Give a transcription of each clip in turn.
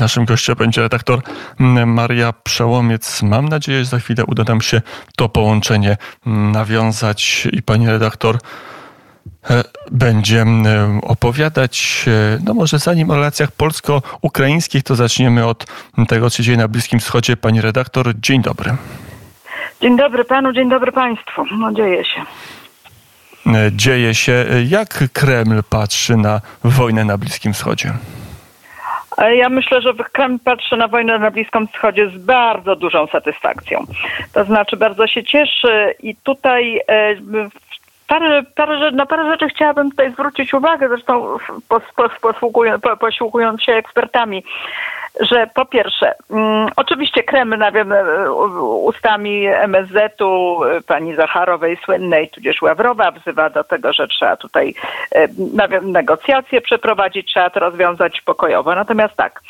Naszym gościem będzie redaktor Maria Przełomiec. Mam nadzieję, że za chwilę uda nam się to połączenie nawiązać i pani redaktor e, będzie e, opowiadać, e, no może zanim o relacjach polsko-ukraińskich, to zaczniemy od tego, co się dzieje na Bliskim Wschodzie. Pani redaktor, dzień dobry. Dzień dobry panu, dzień dobry państwu. No dzieje się. Dzieje się. Jak Kreml patrzy na wojnę na Bliskim Wschodzie? Ja myślę, że Kreml patrzy na wojnę na Bliskim Wschodzie z bardzo dużą satysfakcją. To znaczy bardzo się cieszy i tutaj e, parę, parę, na parę rzeczy chciałabym tutaj zwrócić uwagę, zresztą posługując, posiłkując się ekspertami że po pierwsze, um, oczywiście Kreml wiem, ustami MSZ-u, pani Zacharowej słynnej, tudzież Ławrowa wzywa do tego, że trzeba tutaj wiem, negocjacje przeprowadzić, trzeba to rozwiązać pokojowo. Natomiast tak,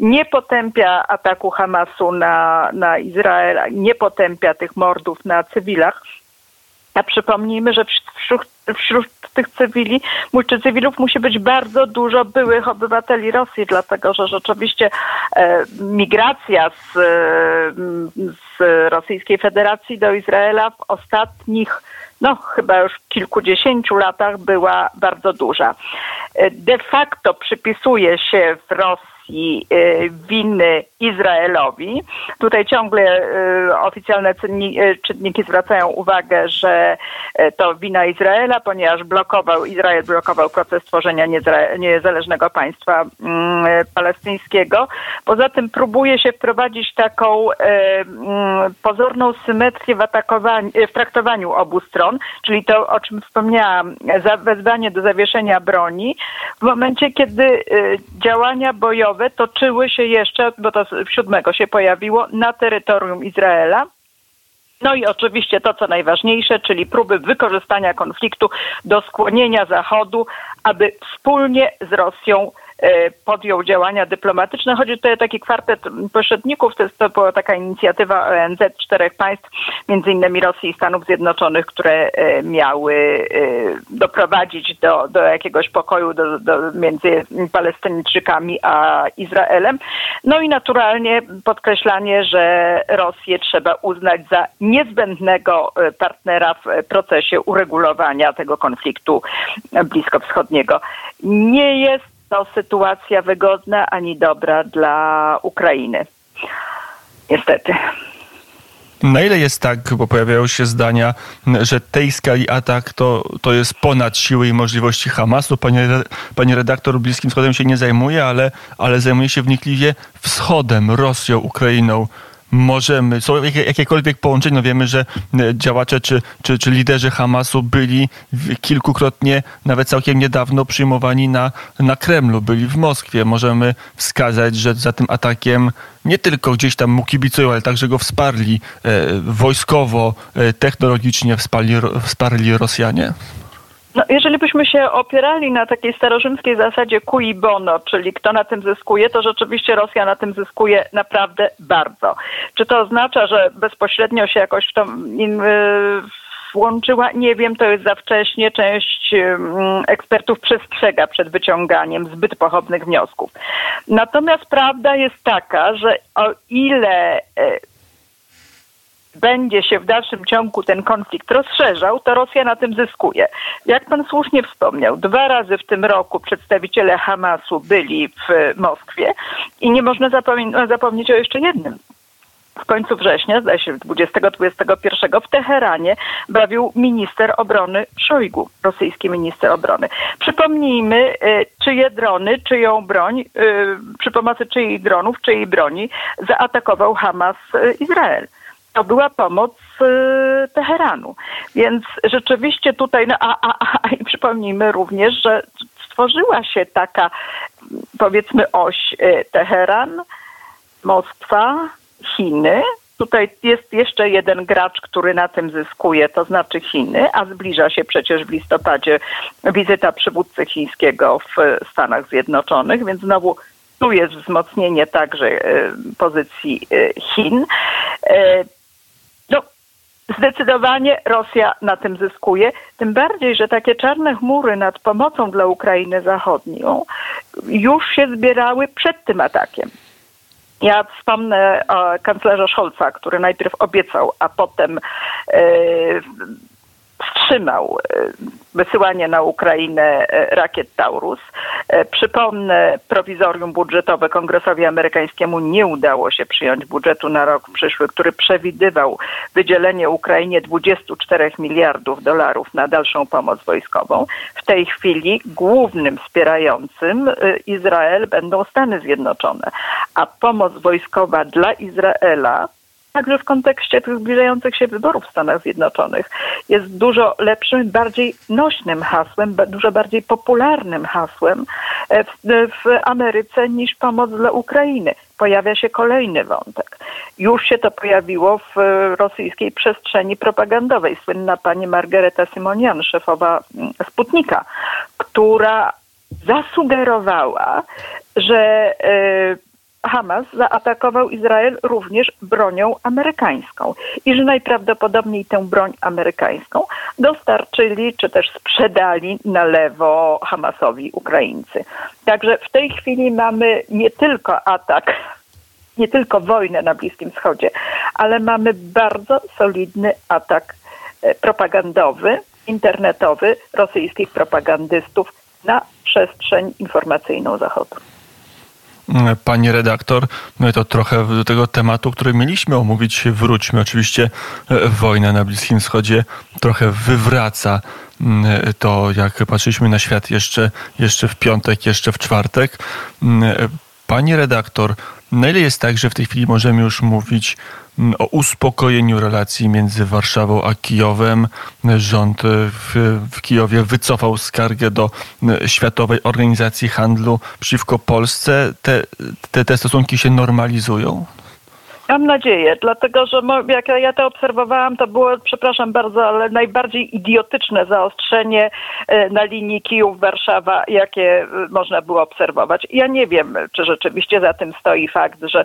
nie potępia ataku Hamasu na, na Izrael, nie potępia tych mordów na cywilach, a przypomnijmy, że wśród, wśród tych cywili, czy cywilów musi być bardzo dużo byłych obywateli Rosji, dlatego że rzeczywiście e, migracja z, z Rosyjskiej Federacji do Izraela w ostatnich no chyba już kilkudziesięciu latach była bardzo duża. E, de facto przypisuje się w Rosji kwestii y, winy Izraelowi. Tutaj ciągle y, oficjalne y, czynniki zwracają uwagę, że to wina Izraela, ponieważ blokował, Izrael blokował proces tworzenia niezależnego państwa mm, palestyńskiego. Poza tym próbuje się wprowadzić taką mm, pozorną symetrię w, w traktowaniu obu stron, czyli to, o czym wspomniałam, wezwanie do zawieszenia broni w momencie, kiedy działania bojowe toczyły się jeszcze, bo to siódmego się pojawiło, na terytorium Izraela. No i oczywiście to, co najważniejsze, czyli próby wykorzystania konfliktu do skłonienia Zachodu, aby wspólnie z Rosją podjął działania dyplomatyczne. Chodzi tutaj o taki kwartet pośredników, to, jest, to była taka inicjatywa ONZ czterech państw, między innymi Rosji i Stanów Zjednoczonych, które e, miały e, doprowadzić do, do jakiegoś pokoju do, do, między Palestyńczykami a Izraelem. No i naturalnie podkreślanie, że Rosję trzeba uznać za niezbędnego partnera w procesie uregulowania tego konfliktu bliskowschodniego. Nie jest to sytuacja wygodna ani dobra dla Ukrainy. Niestety. Na ile jest tak, bo pojawiają się zdania, że tej skali atak to, to jest ponad siły i możliwości Hamasu? Panie, panie redaktor, Bliskim Wschodem się nie zajmuje, ale, ale zajmuje się wnikliwie wschodem, Rosją, Ukrainą możemy, są jakiekolwiek połączenia. No wiemy, że e, działacze czy, czy, czy liderzy Hamasu byli kilkukrotnie, nawet całkiem niedawno przyjmowani na, na Kremlu, byli w Moskwie. Możemy wskazać, że za tym atakiem nie tylko gdzieś tam mu kibicują, ale także go wsparli e, wojskowo, e, technologicznie wsparli, wsparli Rosjanie. No, jeżeli byśmy się opierali na takiej starorzymskiej zasadzie cui bono, czyli kto na tym zyskuje, to rzeczywiście Rosja na tym zyskuje naprawdę bardzo. Czy to oznacza, że bezpośrednio się jakoś w to in, włączyła? Nie wiem, to jest za wcześnie. Część ekspertów przestrzega przed wyciąganiem zbyt pochopnych wniosków. Natomiast prawda jest taka, że o ile e, będzie się w dalszym ciągu ten konflikt rozszerzał, to Rosja na tym zyskuje. Jak pan słusznie wspomniał, dwa razy w tym roku przedstawiciele Hamasu byli w Moskwie i nie można zapomnieć o jeszcze jednym w końcu września, zdaje się 20-21 w Teheranie bawił minister obrony Szojgu, rosyjski minister obrony. Przypomnijmy, y, czyje drony, czyją broń, y, przy pomocy czyich dronów, czyjej broni zaatakował Hamas y, Izrael to była pomoc y, Teheranu. Więc rzeczywiście tutaj, no, a, a, a i przypomnijmy również, że stworzyła się taka powiedzmy oś y, Teheran, Moskwa, Chiny. Tutaj jest jeszcze jeden gracz, który na tym zyskuje, to znaczy Chiny, a zbliża się przecież w listopadzie wizyta przywódcy chińskiego w Stanach Zjednoczonych, więc znowu tu jest wzmocnienie także y, pozycji Chin. Zdecydowanie Rosja na tym zyskuje, tym bardziej, że takie czarne chmury nad pomocą dla Ukrainy Zachodnią już się zbierały przed tym atakiem. Ja wspomnę o kanclerza Scholza, który najpierw obiecał, a potem wstrzymał e, wysyłanie na Ukrainę e, rakiet Taurus. E, przypomnę, prowizorium budżetowe Kongresowi Amerykańskiemu nie udało się przyjąć budżetu na rok przyszły, który przewidywał wydzielenie Ukrainie 24 miliardów dolarów na dalszą pomoc wojskową. W tej chwili głównym wspierającym Izrael będą Stany Zjednoczone, a pomoc wojskowa dla Izraela także w kontekście tych zbliżających się wyborów w Stanach Zjednoczonych jest dużo lepszym, bardziej nośnym hasłem, dużo bardziej popularnym hasłem e, w, w Ameryce niż pomoc dla Ukrainy. Pojawia się kolejny wątek. Już się to pojawiło w rosyjskiej przestrzeni propagandowej. Słynna pani Margareta Simonian, szefowa mm, Sputnika, która zasugerowała, że y, Hamas zaatakował Izrael również bronią amerykańską i że najprawdopodobniej tę broń amerykańską dostarczyli czy też sprzedali na lewo Hamasowi Ukraińcy. Także w tej chwili mamy nie tylko atak nie tylko wojnę na Bliskim Wschodzie, ale mamy bardzo solidny atak e, propagandowy, internetowy rosyjskich propagandystów na przestrzeń informacyjną Zachodu. Pani redaktor, no to trochę do tego tematu, który mieliśmy omówić, wróćmy. Oczywiście e, wojna na Bliskim Wschodzie trochę wywraca mm, to, jak patrzyliśmy na świat jeszcze, jeszcze w piątek, jeszcze w czwartek. Mm, pani redaktor, na ile jest tak, że w tej chwili możemy już mówić o uspokojeniu relacji między Warszawą a Kijowem? Rząd w, w Kijowie wycofał skargę do mm, Światowej Organizacji Handlu przeciwko Polsce. Te, te, te stosunki się normalizują? Mam nadzieję, dlatego że jak ja to obserwowałam, to było, przepraszam bardzo, ale najbardziej idiotyczne zaostrzenie e, na linii Kijów-Warszawa, jakie e, można było obserwować. Ja nie wiem, czy rzeczywiście za tym stoi fakt, że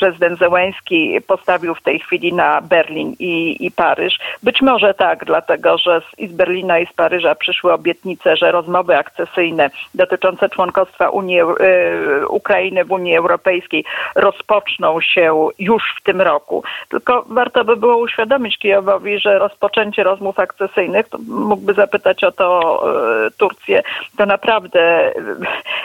prezydent Zełęński postawił w tej chwili na Berlin i, i Paryż. Być może tak, dlatego że z, i z Berlina i z Paryża przyszły obietnice, że rozmowy akcesyjne dotyczące członkostwa Unii, e, Ukrainy w Unii Europejskiej rozpoczną się się już w tym roku. Tylko warto by było uświadomić Kijowowi, że rozpoczęcie rozmów akcesyjnych, to mógłby zapytać o to e, Turcję, to naprawdę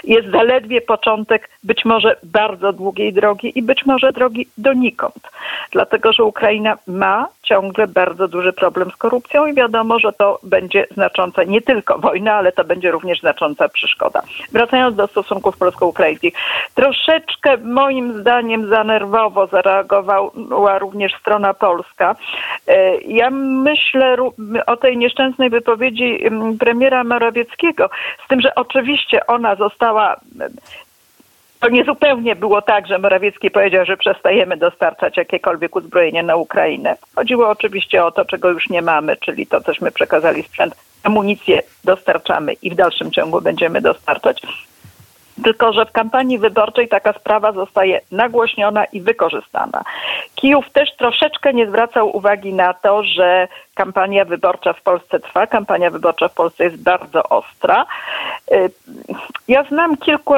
jest zaledwie początek być może bardzo długiej drogi i być może drogi donikąd. Dlatego, że Ukraina ma ciągle bardzo duży problem z korupcją i wiadomo, że to będzie znacząca nie tylko wojna, ale to będzie również znacząca przeszkoda. Wracając do stosunków polsko-ukraińskich, troszeczkę moim zdaniem zanerwowo zareagowała również strona polska. E, ja myślę o tej nieszczęsnej wypowiedzi premiera Morawieckiego, z tym, że oczywiście ona została to nie zupełnie było tak, że Morawiecki powiedział, że przestajemy dostarczać jakiekolwiek uzbrojenie na Ukrainę. Chodziło oczywiście o to, czego już nie mamy, czyli to, cośmy przekazali sprzęt, amunicję dostarczamy i w dalszym ciągu będziemy dostarczać. Tylko, że w kampanii wyborczej taka sprawa zostaje nagłośniona i wykorzystana. Kijów też troszeczkę nie zwracał uwagi na to, że kampania wyborcza w Polsce trwa. Kampania wyborcza w Polsce jest bardzo ostra. Y, ja znam kilku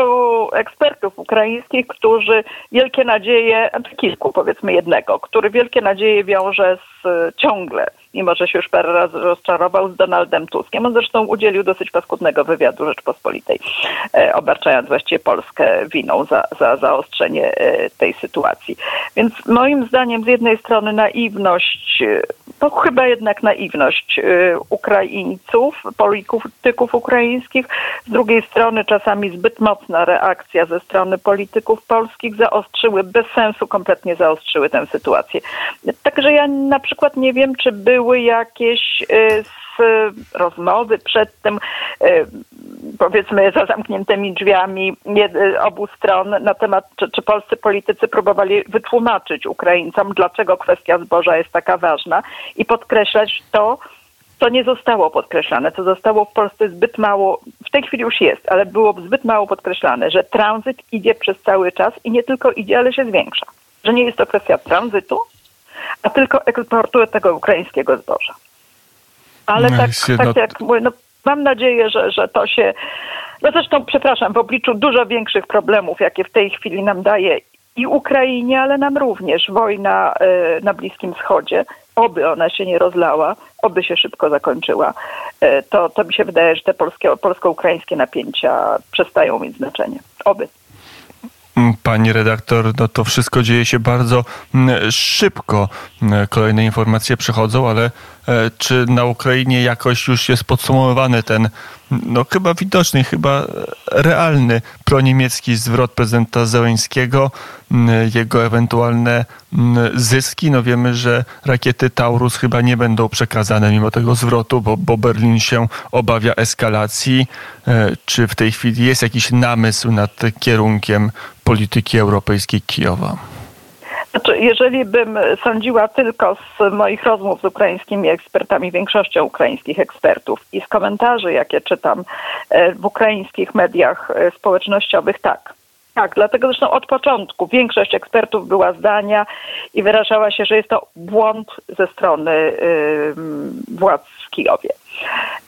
ekspertów ukraińskich, którzy wielkie nadzieje, kilku powiedzmy jednego, który wielkie nadzieje wiąże z ciągle mimo że się już parę razy rozczarował z Donaldem Tuskiem. On zresztą udzielił dosyć paskudnego wywiadu Rzeczpospolitej, e, obarczając właściwie Polskę winą za, za zaostrzenie tej sytuacji. Więc moim zdaniem z jednej strony naiwność, to chyba jednak naiwność Ukraińców, polityków ukraińskich, z drugiej strony czasami zbyt mocna reakcja ze strony polityków polskich zaostrzyły, bez sensu kompletnie zaostrzyły tę sytuację. Także ja na przykład nie wiem, czy był były jakieś y, rozmowy przed tym, y, powiedzmy, za zamkniętymi drzwiami y, obu stron na temat, czy, czy polscy politycy próbowali wytłumaczyć Ukraińcom, dlaczego kwestia zboża jest taka ważna i podkreślać to, co nie zostało podkreślane, co zostało w Polsce zbyt mało, w tej chwili już jest, ale było zbyt mało podkreślane, że tranzyt idzie przez cały czas i nie tylko idzie, ale się zwiększa. Że nie jest to kwestia tranzytu, a tylko eksportu tego ukraińskiego zboża. Ale no tak, tak no... jak mówię, no, mam nadzieję, że, że to się. No zresztą, przepraszam, w obliczu dużo większych problemów, jakie w tej chwili nam daje i Ukrainie, ale nam również wojna e, na Bliskim Wschodzie, oby ona się nie rozlała, oby się szybko zakończyła, e, to, to mi się wydaje, że te polskie, polsko-ukraińskie napięcia przestają mieć znaczenie. Oby. Pani redaktor, no to wszystko dzieje się bardzo mm, szybko. Mm, kolejne informacje przychodzą, ale e, czy na Ukrainie jakoś już jest podsumowany ten, no chyba widoczny, chyba realny proniemiecki zwrot prezydenta Zełęńskiego, mm, jego ewentualne zyski? No wiemy, że rakiety Taurus chyba nie będą przekazane mimo tego zwrotu, bo, bo Berlin się obawia eskalacji. E, czy w tej chwili jest jakiś namysł nad kierunkiem polityki europejskiej Kijowa? Znaczy, jeżeli bym sądziła tylko z moich rozmów z ukraińskimi ekspertami, większością ukraińskich ekspertów i z komentarzy, jakie czytam e, w ukraińskich mediach e, społecznościowych, tak. Tak, dlatego zresztą od początku większość ekspertów była zdania i wyrażała się, że jest to błąd ze strony władz w Kijowie.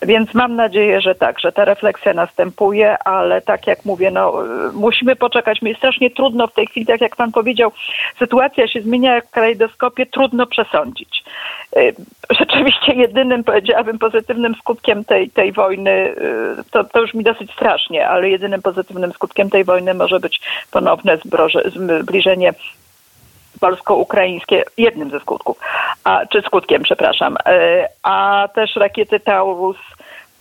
Więc mam nadzieję, że tak, że ta refleksja następuje, ale tak jak mówię, no, musimy poczekać. Mi jest strasznie trudno w tej chwili, tak jak pan powiedział, sytuacja się zmienia jak w kalejdoskopie, trudno przesądzić. Y, rzeczywiście jedynym, powiedziałabym, pozytywnym skutkiem tej, tej wojny, y, to, to już mi dosyć strasznie, ale jedynym pozytywnym skutkiem tej wojny może być ponowne zbliżenie polsko-ukraińskie, jednym ze skutków, a, czy skutkiem, przepraszam, e, a też rakiety Taurus.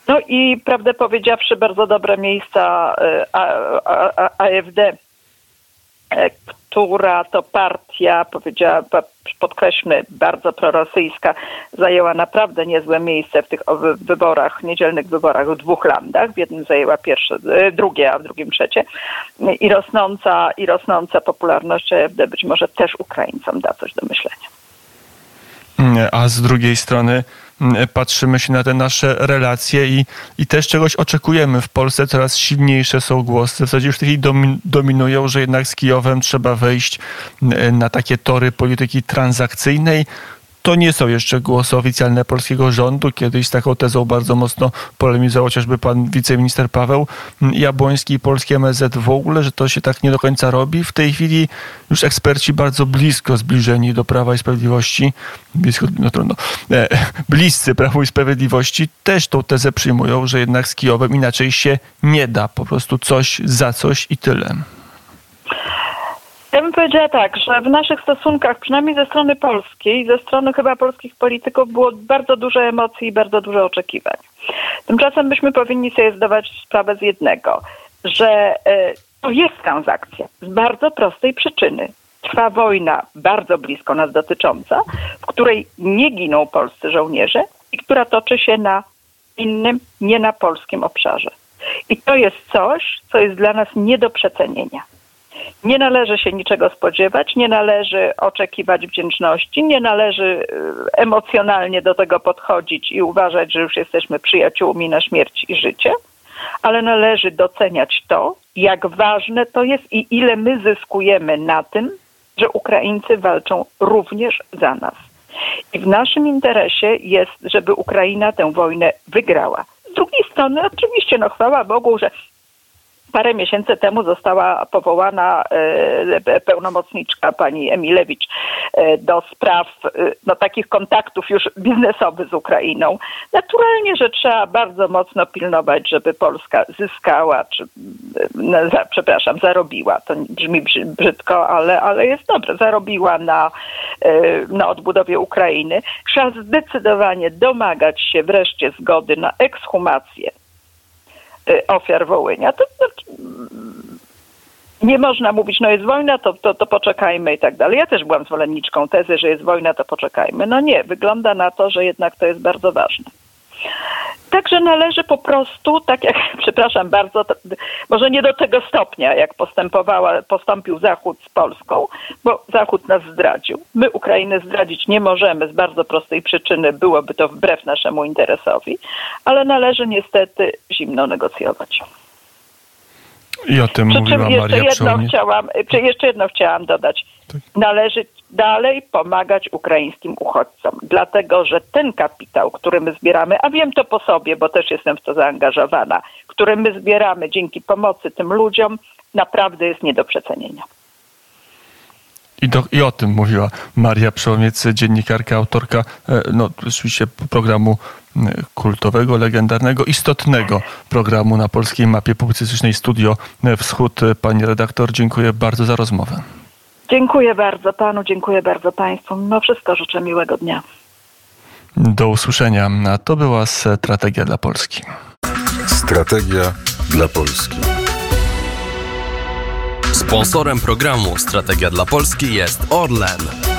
No i prawdę powiedziawszy, bardzo dobre miejsca e, AFD która to partia, powiedziała, podkreślmy, bardzo prorosyjska, zajęła naprawdę niezłe miejsce w tych wyborach, niedzielnych wyborach w dwóch landach. W jednym zajęła pierwsze, e, drugie, a w drugim trzecie. I rosnąca, i rosnąca popularność AfD być może też Ukraińcom da coś do myślenia. A z drugiej strony Mm, patrzymy się na te nasze relacje i, i też czegoś oczekujemy. W Polsce coraz silniejsze są głosy, w zasadzie już w tej chwili dominują, że jednak z Kijowem trzeba wejść mm, na takie tory polityki transakcyjnej. To nie są jeszcze głosy oficjalne polskiego rządu. Kiedyś z taką tezą bardzo mocno polemizował chociażby pan wiceminister Paweł Jabłoński i polskie MSZ w ogóle, że to się tak nie do końca robi. W tej chwili już eksperci bardzo blisko zbliżeni do Prawa i Sprawiedliwości, blisko, no trudno, e, bliscy Prawu i Sprawiedliwości też tą tezę przyjmują, że jednak z Kijowem inaczej się nie da. Po prostu coś za coś i tyle. Ja bym powiedziała tak, że w naszych stosunkach, przynajmniej ze strony polskiej, ze strony chyba polskich polityków było bardzo dużo emocji i bardzo dużo oczekiwań. Tymczasem byśmy powinni sobie zdawać sprawę z jednego, że e, to jest transakcja z bardzo prostej przyczyny. Trwa wojna bardzo blisko nas dotycząca, w której nie giną polscy żołnierze i która toczy się na innym, nie na polskim obszarze. I to jest coś, co jest dla nas nie do przecenienia. Nie należy się niczego spodziewać, nie należy oczekiwać wdzięczności, nie należy e, emocjonalnie do tego podchodzić i uważać, że już jesteśmy przyjaciółmi na śmierć i życie, ale należy doceniać to, jak ważne to jest i ile my zyskujemy na tym, że Ukraińcy walczą również za nas. I w naszym interesie jest, żeby Ukraina tę wojnę wygrała. Z drugiej strony, oczywiście, no chwała Bogu, że parę miesięcy temu została powołana e, pełnomocniczka pani Emilewicz e, do spraw e, no, takich kontaktów już biznesowych z Ukrainą. Naturalnie, że trzeba bardzo mocno pilnować, żeby Polska zyskała, czy za, przepraszam, zarobiła. To brzmi brzydko, ale, ale jest dobre. Zarobiła na, na odbudowie Ukrainy. Trzeba zdecydowanie domagać się wreszcie zgody na ekshumację ofiar Wołynia. To, nie można mówić, no jest wojna, to, to, to poczekajmy i tak dalej. Ja też byłam zwolenniczką tezy, że jest wojna, to poczekajmy. No nie, wygląda na to, że jednak to jest bardzo ważne. Także należy po prostu, tak jak, przepraszam bardzo, to, może nie do tego stopnia, jak postępowała, postąpił Zachód z Polską, bo Zachód nas zdradził. My Ukrainę zdradzić nie możemy z bardzo prostej przyczyny, byłoby to wbrew naszemu interesowi, ale należy niestety zimno negocjować. I o tym Przy mówiła jeszcze Maria jedno chciałam, Jeszcze jedno chciałam dodać. Tak. Należy dalej pomagać ukraińskim uchodźcom, dlatego że ten kapitał, który my zbieramy, a wiem to po sobie, bo też jestem w to zaangażowana, który my zbieramy dzięki pomocy tym ludziom, naprawdę jest nie do przecenienia. I, do, I o tym mówiła Maria Przełomiec, dziennikarka, autorka no, oczywiście programu kultowego, legendarnego, istotnego programu na polskiej mapie publicystycznej Studio Wschód. Pani redaktor, dziękuję bardzo za rozmowę. Dziękuję bardzo panu, dziękuję bardzo państwu. Mimo wszystko życzę miłego dnia. Do usłyszenia. A to była strategia dla Polski. Strategia dla Polski. Sponsorem programu Strategia dla Polski jest Orlen.